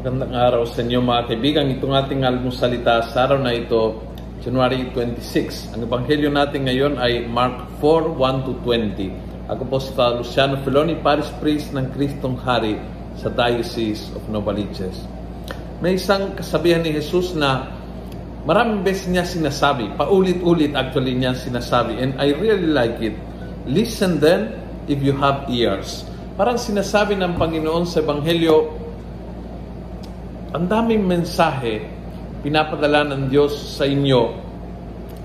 Magandang araw sa inyo mga kaibigan. Itong ating almusalita sa araw na ito, January 26. Ang ebanghelyo natin ngayon ay Mark 4, 1 to 20. Ako po si Luciano Filoni, Paris Priest ng Kristong Hari sa Diocese of Novaliches. May isang kasabihan ni Jesus na maraming beses niya sinasabi, paulit-ulit actually niya sinasabi, and I really like it. Listen then if you have ears. Parang sinasabi ng Panginoon sa Ebanghelyo, ang daming mensahe pinapadala ng Diyos sa inyo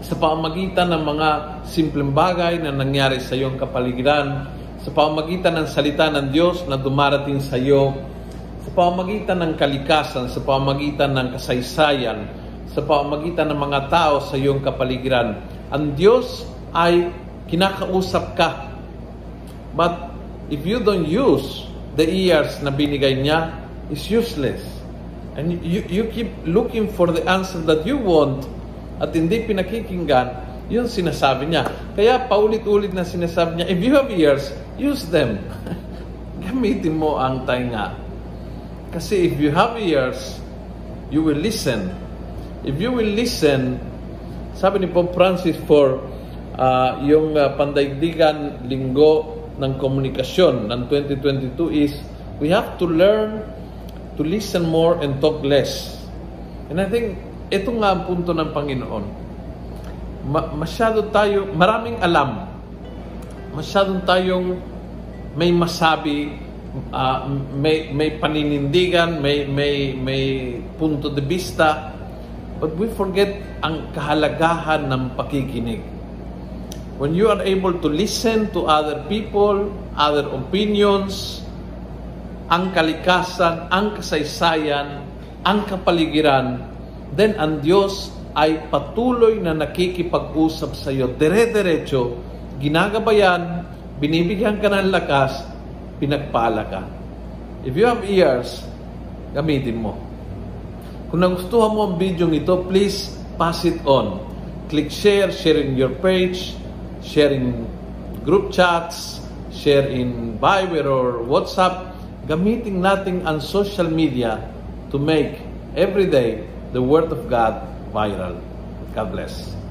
sa pamagitan ng mga simpleng bagay na nangyari sa iyong kapaligiran, sa pamagitan ng salita ng Diyos na dumarating sa iyo, sa pamagitan ng kalikasan, sa pamagitan ng kasaysayan, sa pamagitan ng mga tao sa iyong kapaligiran. Ang Diyos ay kinakausap ka. But if you don't use the ears na binigay niya, is useless. And you, you keep looking for the answer that you want at hindi pinakikinggan, yun sinasabi niya. Kaya paulit-ulit na sinasabi niya, if you have ears, use them. Gamitin mo ang tainga. Kasi if you have ears, you will listen. If you will listen, sabi ni Pope Francis for uh, yung uh, pandaigdigan linggo ng komunikasyon ng 2022 is we have to learn to listen more and talk less. And I think, ito nga ang punto ng Panginoon. Ma- masyado tayo, maraming alam. Masyadong tayong may masabi, uh, may, may paninindigan, may, may, may punto de vista, but we forget ang kahalagahan ng pakikinig. When you are able to listen to other people, other opinions, ang kalikasan, ang kasaysayan, ang kapaligiran, then ang Diyos ay patuloy na nakikipag-usap sa iyo. Dire-diretso, ginagabayan, binibigyan ka ng lakas, pinagpala ka. If you have ears, gamitin mo. Kung nagustuhan mo ang video ito, please pass it on. Click share, share in your page, share in group chats, share in Viber or WhatsApp, gamitin natin ang social media to make every day the Word of God viral. God bless.